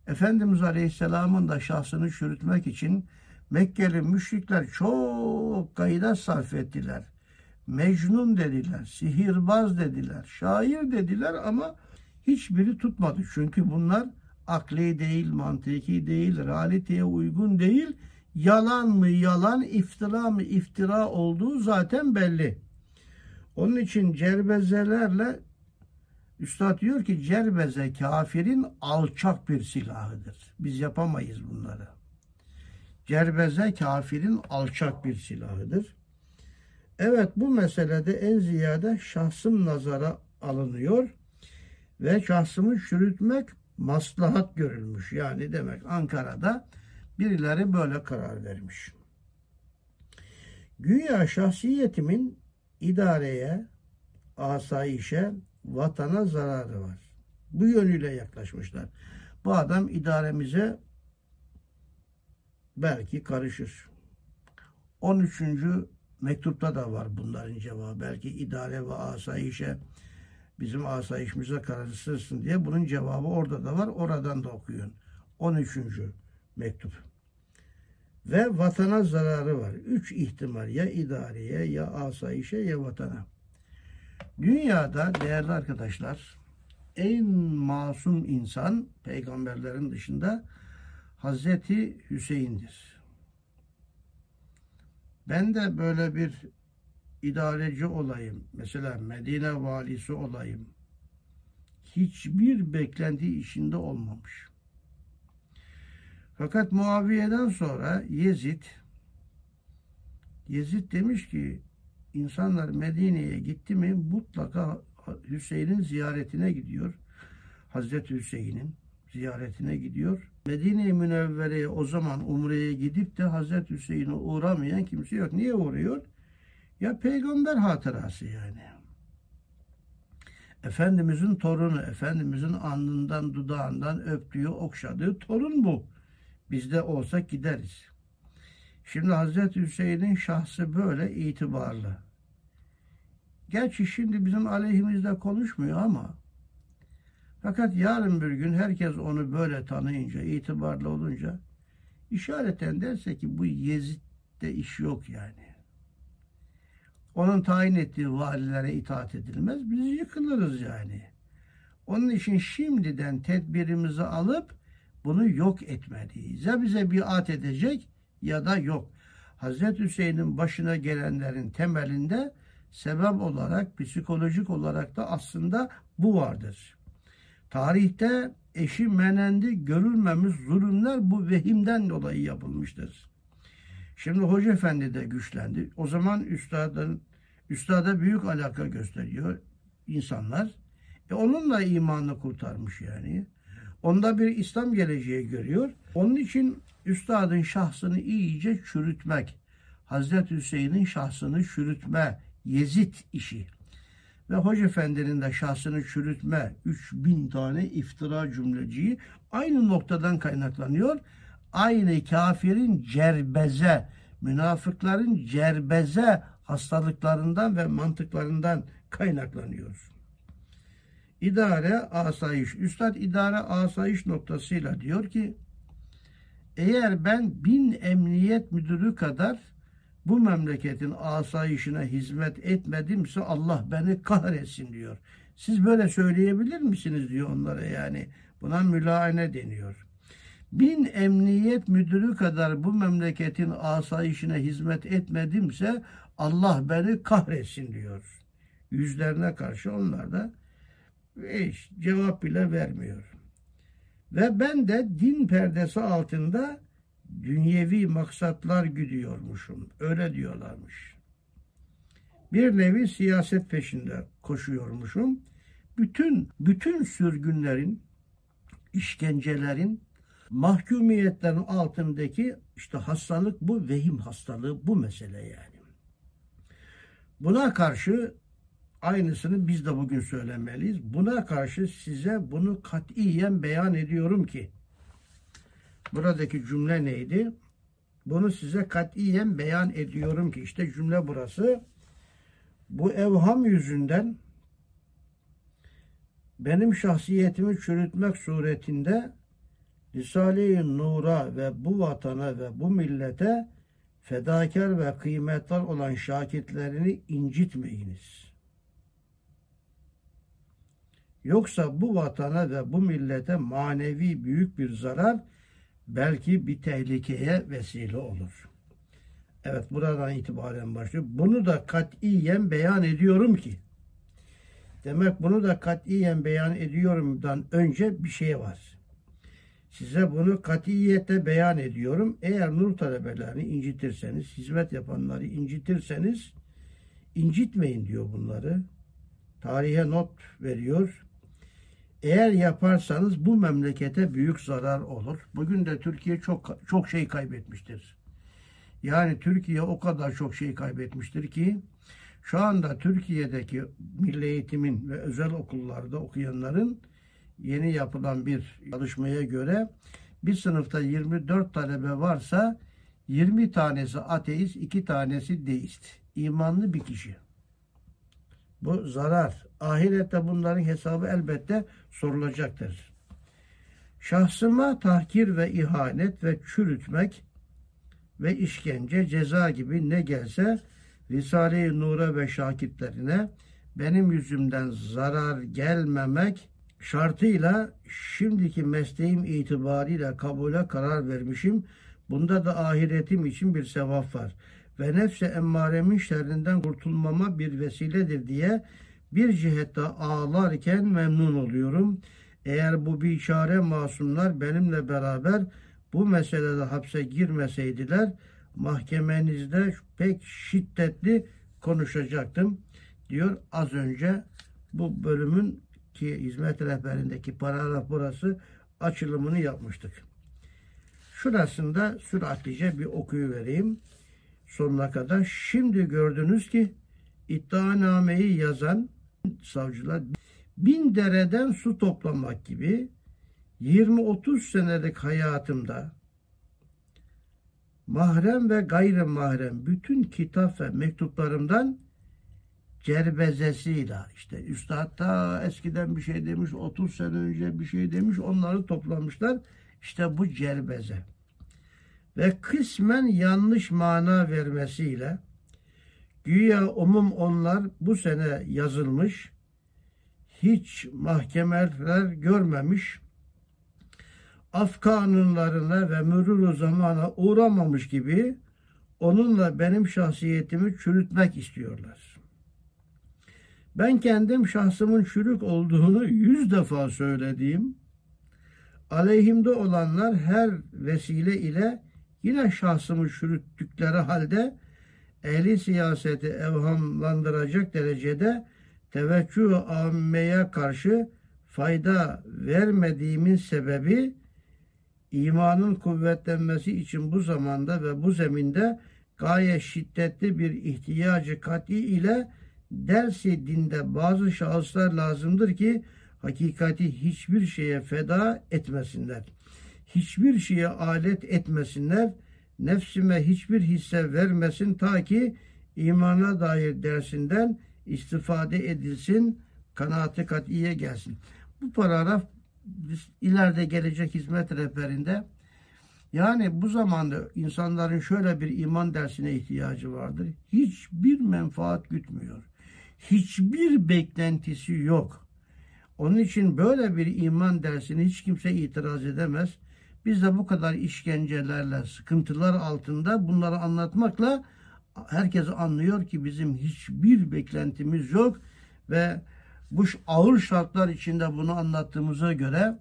Efendimiz Aleyhisselam'ın da şahsını çürütmek için Mekkeli müşrikler çok gayda sarf ettiler. Mecnun dediler, sihirbaz dediler, şair dediler ama hiçbiri tutmadı. Çünkü bunlar akli değil, mantıki değil, realiteye uygun değil. Yalan mı yalan, iftira mı iftira olduğu zaten belli. Onun için cerbezelerle Üstad diyor ki cerbeze kafirin alçak bir silahıdır. Biz yapamayız bunları. Cerbeze kafirin alçak bir silahıdır. Evet bu meselede en ziyade şahsım nazara alınıyor ve şahsımı çürütmek maslahat görülmüş. Yani demek Ankara'da birileri böyle karar vermiş. Güya şahsiyetimin idareye, asayişe, vatana zararı var. Bu yönüyle yaklaşmışlar. Bu adam idaremize belki karışır. 13. mektupta da var bunların cevabı. Belki idare ve asayişe bizim asayişimize karışırsın diye bunun cevabı orada da var. Oradan da okuyun. 13. mektup. Ve vatana zararı var. Üç ihtimal ya idareye ya asayişe ya vatana. Dünyada değerli arkadaşlar en masum insan peygamberlerin dışında Hazreti Hüseyin'dir. Ben de böyle bir idareci olayım, mesela Medine valisi olayım. Hiçbir beklenti içinde olmamış. Fakat Muaviye'den sonra Yezid Yezid demiş ki insanlar Medine'ye gitti mi mutlaka Hüseyin'in ziyaretine gidiyor. Hazreti Hüseyin'in ziyaretine gidiyor. Medine-i Münevvere'ye o zaman Umre'ye gidip de Hazreti Hüseyin'e uğramayan kimse yok. Niye uğruyor? Ya peygamber hatırası yani. Efendimizin torunu, Efendimizin alnından, dudağından öptüğü, okşadığı torun bu. Bizde olsak gideriz. Şimdi Hazreti Hüseyin'in şahsı böyle itibarlı. Gerçi şimdi bizim aleyhimizde konuşmuyor ama fakat yarın bir gün herkes onu böyle tanıyınca, itibarlı olunca işareten derse ki bu Yezid'de iş yok yani. Onun tayin ettiği valilere itaat edilmez. Biz yıkılırız yani. Onun için şimdiden tedbirimizi alıp bunu yok etmeliyiz. Ya bize biat edecek ya da yok. Hazreti Hüseyin'in başına gelenlerin temelinde sebep olarak, psikolojik olarak da aslında bu vardır. Tarihte eşi menendi görülmemiş zulümler bu vehimden dolayı yapılmıştır. Şimdi Hoca Efendi de güçlendi. O zaman üstadın, üstada büyük alaka gösteriyor insanlar. E onunla imanını kurtarmış yani. Onda bir İslam geleceği görüyor. Onun için üstadın şahsını iyice çürütmek, Hazreti Hüseyin'in şahsını çürütme, Yezid işi ve Hoca Efendi'nin de şahsını çürütme 3000 tane iftira cümleciyi aynı noktadan kaynaklanıyor. Aynı kafirin cerbeze, münafıkların cerbeze hastalıklarından ve mantıklarından kaynaklanıyor. İdare asayiş. Üstad idare asayiş noktasıyla diyor ki eğer ben bin emniyet müdürü kadar bu memleketin asayişine hizmet etmedimse Allah beni kahretsin diyor. Siz böyle söyleyebilir misiniz diyor onlara yani. Buna mülaine deniyor. Bin emniyet müdürü kadar bu memleketin asayişine hizmet etmedimse Allah beni kahretsin diyor. Yüzlerine karşı onlar da hiç cevap bile vermiyor. Ve ben de din perdesi altında dünyevi maksatlar güdüyormuşum. Öyle diyorlarmış. Bir nevi siyaset peşinde koşuyormuşum. Bütün bütün sürgünlerin, işkencelerin, mahkumiyetlerin altındaki işte hastalık bu vehim hastalığı bu mesele yani. Buna karşı aynısını biz de bugün söylemeliyiz. Buna karşı size bunu katiyen beyan ediyorum ki Buradaki cümle neydi? Bunu size katiyen beyan ediyorum ki işte cümle burası. Bu evham yüzünden benim şahsiyetimi çürütmek suretinde Risale-i Nur'a ve bu vatana ve bu millete fedakar ve kıymetli olan şakitlerini incitmeyiniz. Yoksa bu vatana ve bu millete manevi büyük bir zarar belki bir tehlikeye vesile olur. Evet buradan itibaren başlıyor. Bunu da katiyen beyan ediyorum ki demek bunu da katiyen beyan ediyorumdan önce bir şey var. Size bunu katiyette beyan ediyorum. Eğer nur talebelerini incitirseniz, hizmet yapanları incitirseniz incitmeyin diyor bunları. Tarihe not veriyor. Eğer yaparsanız bu memlekete büyük zarar olur. Bugün de Türkiye çok çok şey kaybetmiştir. Yani Türkiye o kadar çok şey kaybetmiştir ki şu anda Türkiye'deki milli eğitimin ve özel okullarda okuyanların yeni yapılan bir çalışmaya göre bir sınıfta 24 talebe varsa 20 tanesi ateist, 2 tanesi deist. İmanlı bir kişi. Bu zarar. Ahirette bunların hesabı elbette sorulacaktır. Şahsıma tahkir ve ihanet ve çürütmek ve işkence, ceza gibi ne gelse Risale-i Nur'a ve şakitlerine benim yüzümden zarar gelmemek şartıyla şimdiki mesleğim itibariyle kabule karar vermişim. Bunda da ahiretim için bir sevap var. Ve nefse emmaremin şerrinden kurtulmama bir vesiledir diye bir cihette ağlarken memnun oluyorum. Eğer bu bir çare masumlar benimle beraber bu meselede hapse girmeseydiler mahkemenizde pek şiddetli konuşacaktım diyor az önce bu bölümün ki hizmet rehberindeki paragraf burası açılımını yapmıştık. Şurasında süratlice bir okuyu vereyim sonuna kadar. Şimdi gördünüz ki iddianameyi yazan savcılar bin dereden su toplamak gibi 20-30 senelik hayatımda mahrem ve gayrimahrem bütün kitap ve mektuplarımdan cerbezesiyle. İşte üstad da eskiden bir şey demiş 30 sene önce bir şey demiş onları toplamışlar. İşte bu cerbeze. Ve kısmen yanlış mana vermesiyle güya umum onlar bu sene yazılmış hiç mahkemeler görmemiş af kanunlarına ve mürür zamana uğramamış gibi onunla benim şahsiyetimi çürütmek istiyorlar. Ben kendim şahsımın çürük olduğunu yüz defa söylediğim, aleyhimde olanlar her vesile ile yine şahsımı çürüttükleri halde ehli siyaseti evhamlandıracak derecede teveccüh ammeye karşı fayda vermediğimin sebebi imanın kuvvetlenmesi için bu zamanda ve bu zeminde gayet şiddetli bir ihtiyacı kat'i ile dersi dinde bazı şahıslar lazımdır ki hakikati hiçbir şeye feda etmesinler. Hiçbir şeye alet etmesinler. Nefsime hiçbir hisse vermesin ta ki imana dair dersinden istifade edilsin, kanaati katiye gelsin. Bu paragraf ileride gelecek hizmet rehberinde yani bu zamanda insanların şöyle bir iman dersine ihtiyacı vardır. Hiçbir menfaat gütmüyor. Hiçbir beklentisi yok. Onun için böyle bir iman dersine hiç kimse itiraz edemez. Biz de bu kadar işkencelerle, sıkıntılar altında bunları anlatmakla herkes anlıyor ki bizim hiçbir beklentimiz yok ve bu ağır şartlar içinde bunu anlattığımıza göre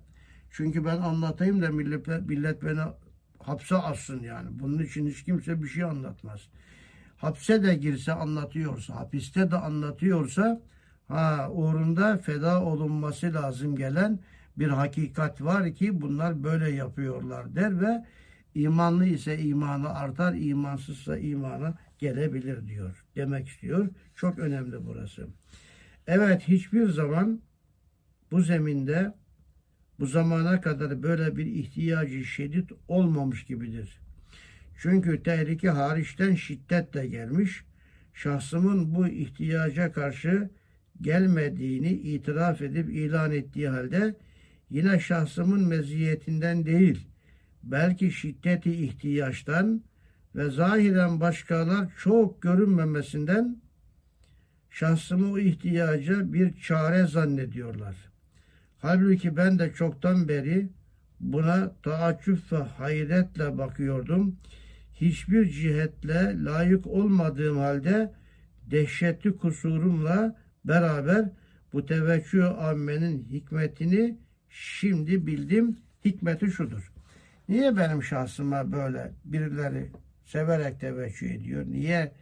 çünkü ben anlatayım da millet, millet beni hapse assın yani. Bunun için hiç kimse bir şey anlatmaz. Hapse de girse anlatıyorsa, hapiste de anlatıyorsa ha uğrunda feda olunması lazım gelen bir hakikat var ki bunlar böyle yapıyorlar der ve imanlı ise imanı artar, imansızsa imana gelebilir diyor. Demek istiyor. Çok önemli burası. Evet hiçbir zaman bu zeminde bu zamana kadar böyle bir ihtiyacı şiddet olmamış gibidir. Çünkü tehlike hariçten şiddetle gelmiş. Şahsımın bu ihtiyaca karşı gelmediğini itiraf edip ilan ettiği halde yine şahsımın meziyetinden değil, belki şiddeti ihtiyaçtan ve zahiren başkalar çok görünmemesinden şahsımı o ihtiyaca bir çare zannediyorlar. Halbuki ben de çoktan beri buna taaccüp ve hayretle bakıyordum. Hiçbir cihetle layık olmadığım halde dehşetli kusurumla beraber bu teveccüh ammenin hikmetini şimdi bildim. Hikmeti şudur. Niye benim şahsıma böyle birileri severek teveccüh ediyor? Niye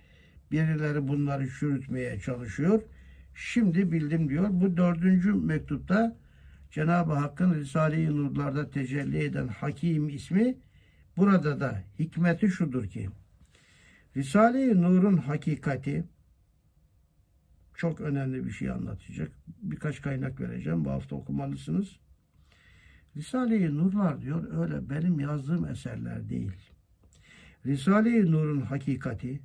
birileri bunları çürütmeye çalışıyor? Şimdi bildim diyor. Bu dördüncü mektupta Cenab-ı Hakk'ın Risale-i Nurlar'da tecelli eden Hakim ismi burada da hikmeti şudur ki Risale-i Nur'un hakikati çok önemli bir şey anlatacak. Birkaç kaynak vereceğim. Bu hafta okumalısınız. Risale-i Nurlar diyor öyle benim yazdığım eserler değil. Risale-i Nur'un hakikati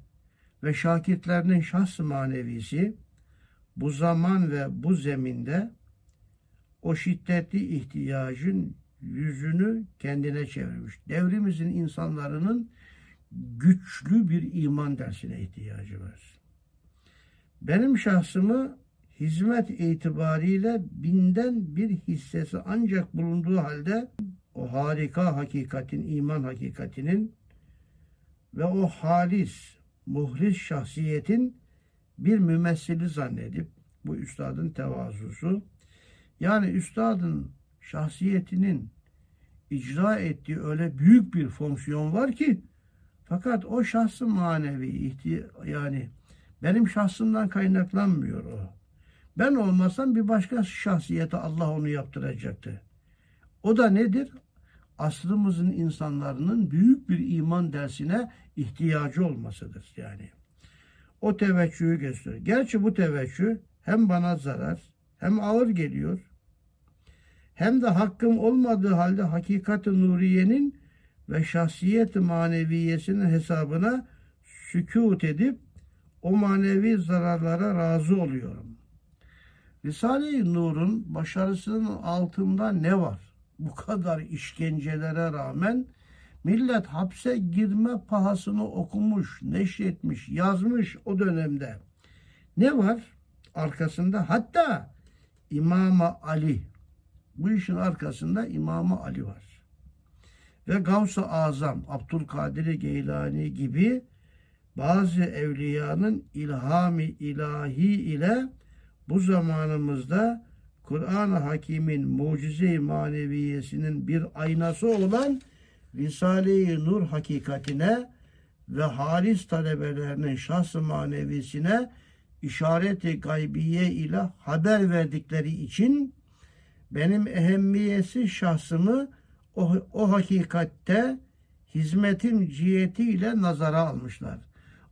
ve şakirtlerinin şahs manevisi bu zaman ve bu zeminde o şiddetli ihtiyacın yüzünü kendine çevirmiş. Devrimizin insanların güçlü bir iman dersine ihtiyacı var. Benim şahsımı hizmet itibariyle binden bir hissesi ancak bulunduğu halde o harika hakikatin, iman hakikatinin ve o halis, muhlis şahsiyetin bir mümessili zannedip bu üstadın tevazusu yani üstadın şahsiyetinin icra ettiği öyle büyük bir fonksiyon var ki fakat o şahsı manevi yani benim şahsımdan kaynaklanmıyor o. Ben olmasam bir başka şahsiyete Allah onu yaptıracaktı. O da nedir? Asrımızın insanların büyük bir iman dersine ihtiyacı olmasıdır yani. O teveccühü gösteriyor. Gerçi bu teveccüh hem bana zarar hem ağır geliyor hem de hakkım olmadığı halde hakikat-ı nuriyenin ve şahsiyet maneviyesinin hesabına sükut edip o manevi zararlara razı oluyorum. Risale-i Nur'un başarısının altında ne var? Bu kadar işkencelere rağmen millet hapse girme pahasını okumuş, neşretmiş, yazmış o dönemde. Ne var arkasında? Hatta İmam Ali. Bu işin arkasında İmam Ali var. Ve Gavs-ı Azam, Abdülkadir Geylani gibi bazı evliyanın ilhami ilahi ile bu zamanımızda Kur'an-ı Hakim'in mucize-i maneviyesinin bir aynası olan Risale-i Nur hakikatine ve halis talebelerinin şahs-ı manevisine işareti gaybiye ile haber verdikleri için benim ehemmiyesi şahsımı o, o hakikatte hizmetim cihetiyle nazara almışlar.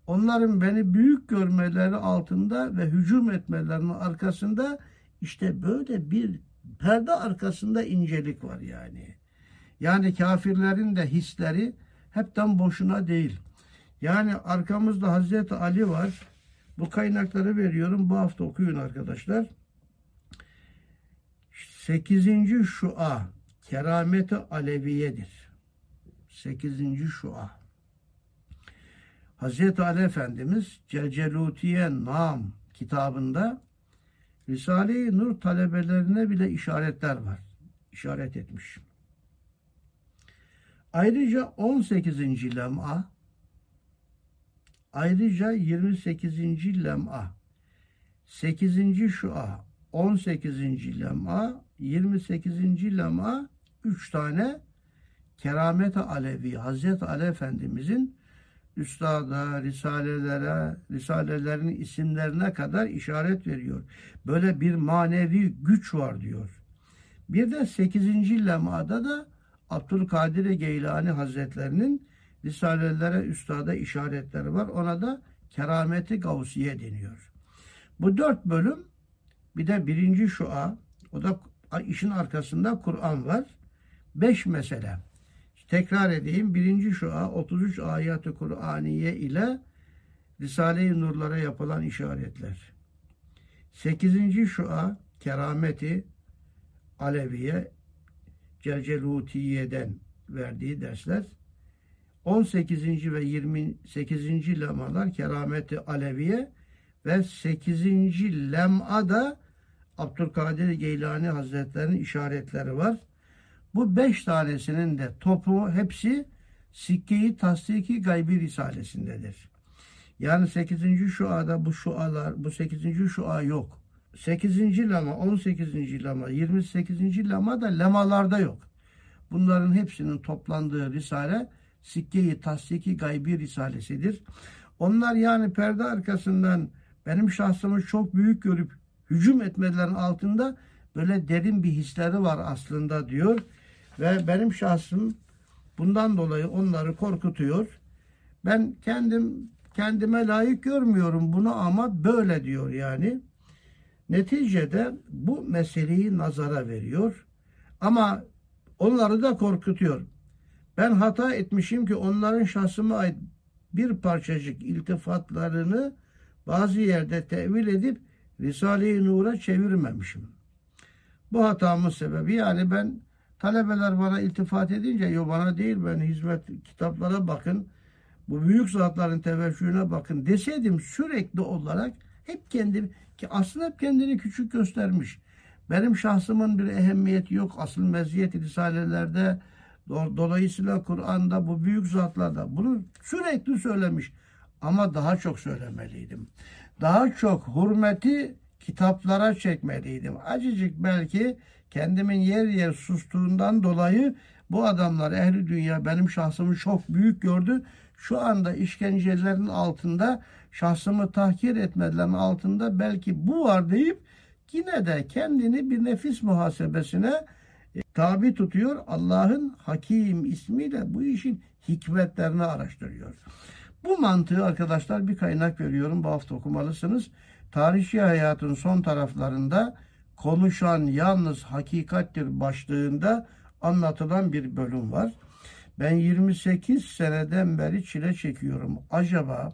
Onların beni büyük görmeleri altında ve hücum etmelerinin arkasında işte böyle bir perde arkasında incelik var yani. Yani kafirlerin de hisleri hepten boşuna değil. Yani arkamızda Hazreti Ali var. Bu kaynakları veriyorum. Bu hafta okuyun arkadaşlar. 8. şua kerameti aleviyedir. 8. şua. Hazreti Ali Efendimiz Celcelutiye Nam kitabında Risale-i Nur talebelerine bile işaretler var. İşaret etmiş. Ayrıca 18. lem'a ayrıca 28. lem'a 8. şua 18. lem'a 28. lem'a 3 tane keramet-i alevi Hazreti Ali Efendimizin üstada, risalelere, risalelerin isimlerine kadar işaret veriyor. Böyle bir manevi güç var diyor. Bir de 8. lemada da Abdülkadir Geylani Hazretlerinin risalelere, üstada işaretleri var. Ona da kerameti gavsiye deniyor. Bu dört bölüm bir de birinci şua o da işin arkasında Kur'an var. Beş mesele. Tekrar edeyim. Birinci şua 33 ayet-i Kur'aniye ile Risale-i Nurlara yapılan işaretler. Sekizinci şua kerameti Aleviye Celcelutiye'den verdiği dersler. 18. ve 28. lemalar kerameti Aleviye ve 8. lem'a da Abdülkadir Geylani Hazretleri'nin işaretleri var. Bu beş tanesinin de topu hepsi Sikke-i Tasdiki Gaybi Risalesindedir. Yani 8. şuada bu şualar, bu 8. şua yok. 8. lama, 18. lama, 28. lama da lemalarda yok. Bunların hepsinin toplandığı risale Sikke-i Tasdiki Gaybi Risalesidir. Onlar yani perde arkasından benim şahsımı çok büyük görüp hücum etmelerin altında böyle derin bir hisleri var aslında diyor. Ve benim şahsım bundan dolayı onları korkutuyor. Ben kendim kendime layık görmüyorum bunu ama böyle diyor yani. Neticede bu meseleyi nazara veriyor. Ama onları da korkutuyor. Ben hata etmişim ki onların şahsıma ait bir parçacık iltifatlarını bazı yerde tevil edip Risale-i Nur'a çevirmemişim. Bu hatamın sebebi yani ben Talebeler bana iltifat edince, yo bana değil ben hizmet kitaplara bakın, bu büyük zatların teveccühüne bakın deseydim sürekli olarak hep kendim ki aslında hep kendini küçük göstermiş. Benim şahsımın bir ehemmiyeti yok. Asıl meziyet risalelerde dolayısıyla Kur'an'da bu büyük zatlarda bunu sürekli söylemiş. Ama daha çok söylemeliydim. Daha çok hürmeti kitaplara çekmeliydim. Acıcık belki kendimin yer yer sustuğundan dolayı bu adamlar ehli dünya benim şahsımı çok büyük gördü. Şu anda işkencelerin altında şahsımı tahkir etmelerin altında belki bu var deyip yine de kendini bir nefis muhasebesine e, tabi tutuyor. Allah'ın Hakim ismiyle bu işin hikmetlerini araştırıyor. Bu mantığı arkadaşlar bir kaynak veriyorum. Bu hafta okumalısınız. Tarihçi hayatın son taraflarında konuşan yalnız hakikattir başlığında anlatılan bir bölüm var. Ben 28 seneden beri çile çekiyorum. Acaba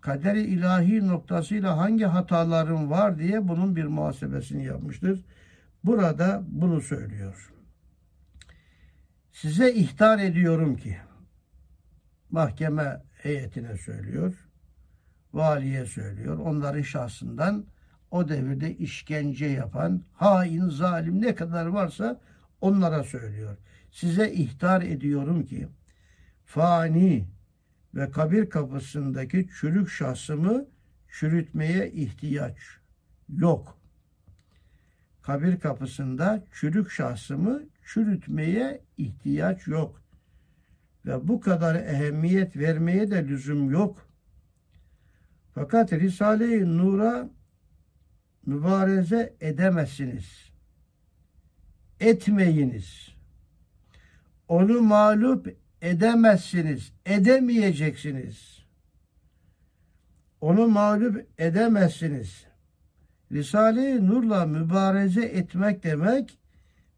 kaderi ilahi noktasıyla hangi hatalarım var diye bunun bir muhasebesini yapmıştır. Burada bunu söylüyor. Size ihtar ediyorum ki mahkeme heyetine söylüyor, valiye söylüyor, onların şahsından o devirde işkence yapan hain, zalim ne kadar varsa onlara söylüyor. Size ihtar ediyorum ki fani ve kabir kapısındaki çürük şahsımı çürütmeye ihtiyaç yok. Kabir kapısında çürük şahsımı çürütmeye ihtiyaç yok. Ve bu kadar ehemmiyet vermeye de lüzum yok. Fakat Risale-i Nur'a mübareze edemezsiniz. Etmeyiniz. Onu mağlup edemezsiniz. Edemeyeceksiniz. Onu mağlup edemezsiniz. Risale-i Nur'la mübareze etmek demek,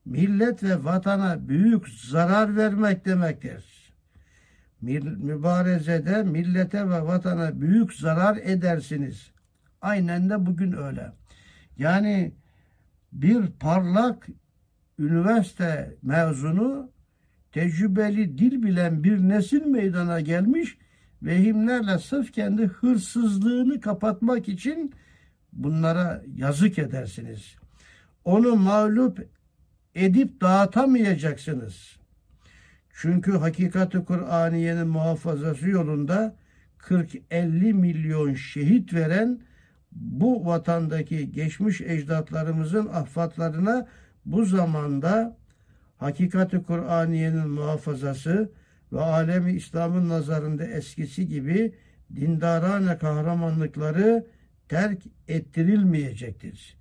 millet ve vatana büyük zarar vermek demektir. Mübarezede millete ve vatana büyük zarar edersiniz. Aynen de bugün öyle. Yani bir parlak üniversite mezunu tecrübeli dil bilen bir nesil meydana gelmiş vehimlerle sırf kendi hırsızlığını kapatmak için bunlara yazık edersiniz. Onu mağlup edip dağıtamayacaksınız. Çünkü hakikati Kur'aniyenin muhafazası yolunda 40-50 milyon şehit veren bu vatandaki geçmiş ecdatlarımızın ahfatlarına bu zamanda hakikati Kur'aniyenin muhafazası ve alemi İslam'ın nazarında eskisi gibi dindarane kahramanlıkları terk ettirilmeyecektir.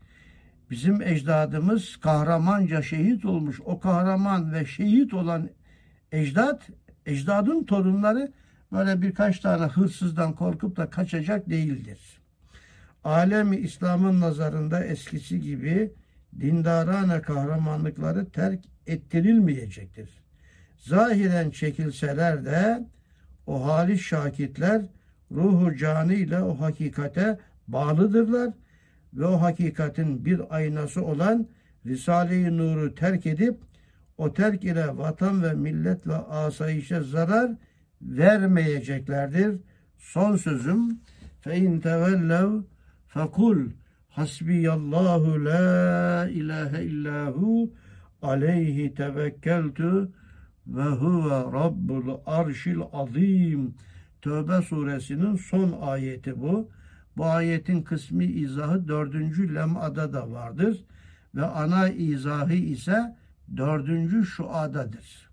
Bizim ecdadımız kahramanca şehit olmuş. O kahraman ve şehit olan ecdat, ecdadın torunları böyle birkaç tane hırsızdan korkup da kaçacak değildir. Alemi İslam'ın nazarında eskisi gibi dindarane kahramanlıkları terk ettirilmeyecektir. Zahiren çekilseler de o halis şakitler ruhu canı ile o hakikate bağlıdırlar ve o hakikatin bir aynası olan Risale-i Nur'u terk edip o terk ile vatan ve millet ve asayişe zarar vermeyeceklerdir. Son sözüm fe in tevellev fekul hasbiyallahu la ilahe illahu aleyhi tevekkeltu ve huve rabbul arşil azim. Tövbe suresinin son ayeti bu. Bu ayetin kısmi izahı dördüncü lem'ada da vardır. Ve ana izahı ise dördüncü şuadadır.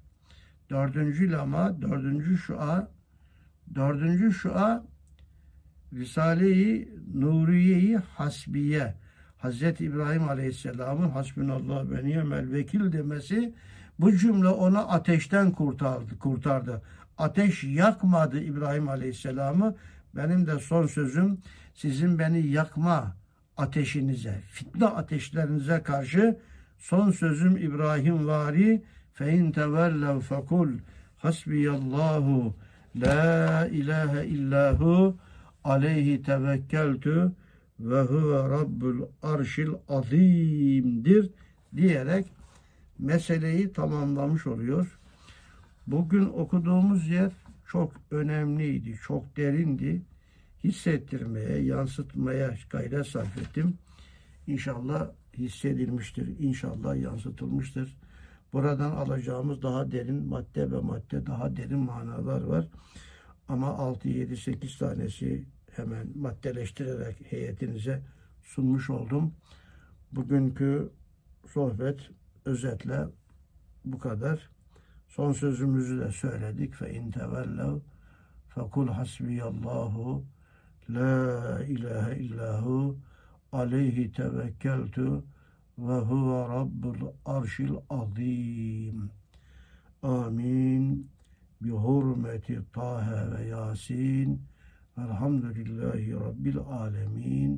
Dördüncü lema, dördüncü şua, dördüncü şua Risale-i Nuriye-i Hasbiye Hazreti İbrahim Aleyhisselam'ın hasbunallah ve ni'mel vekil demesi bu cümle onu ateşten kurtardı. kurtardı. Ateş yakmadı İbrahim Aleyhisselam'ı. Benim de son sözüm sizin beni yakma ateşinize, fitne ateşlerinize karşı son sözüm İbrahim vari fe in tevellev fekul hasbiyallahu la ilahe illahu aleyhi tevekkeltü ve huve rabbul arşil azimdir diyerek meseleyi tamamlamış oluyor. Bugün okuduğumuz yer çok önemliydi, çok derindi. Hissettirmeye, yansıtmaya gayret sarf ettim. İnşallah hissedilmiştir, inşallah yansıtılmıştır. Buradan alacağımız daha derin madde ve madde, daha derin manalar var. Ama 6, 7, 8 tanesi hemen maddeleştirerek heyetinize sunmuş oldum. Bugünkü sohbet özetle bu kadar. Son sözümüzü de söyledik. Fe in tevellev fekul hasbiyallahu la ilahe illahu aleyhi tevekkeltu ve huve rabbul arşil azim. Amin. Bi hurmeti Tahe ve Yasin. Velhamdülillahi Rabbil alemin.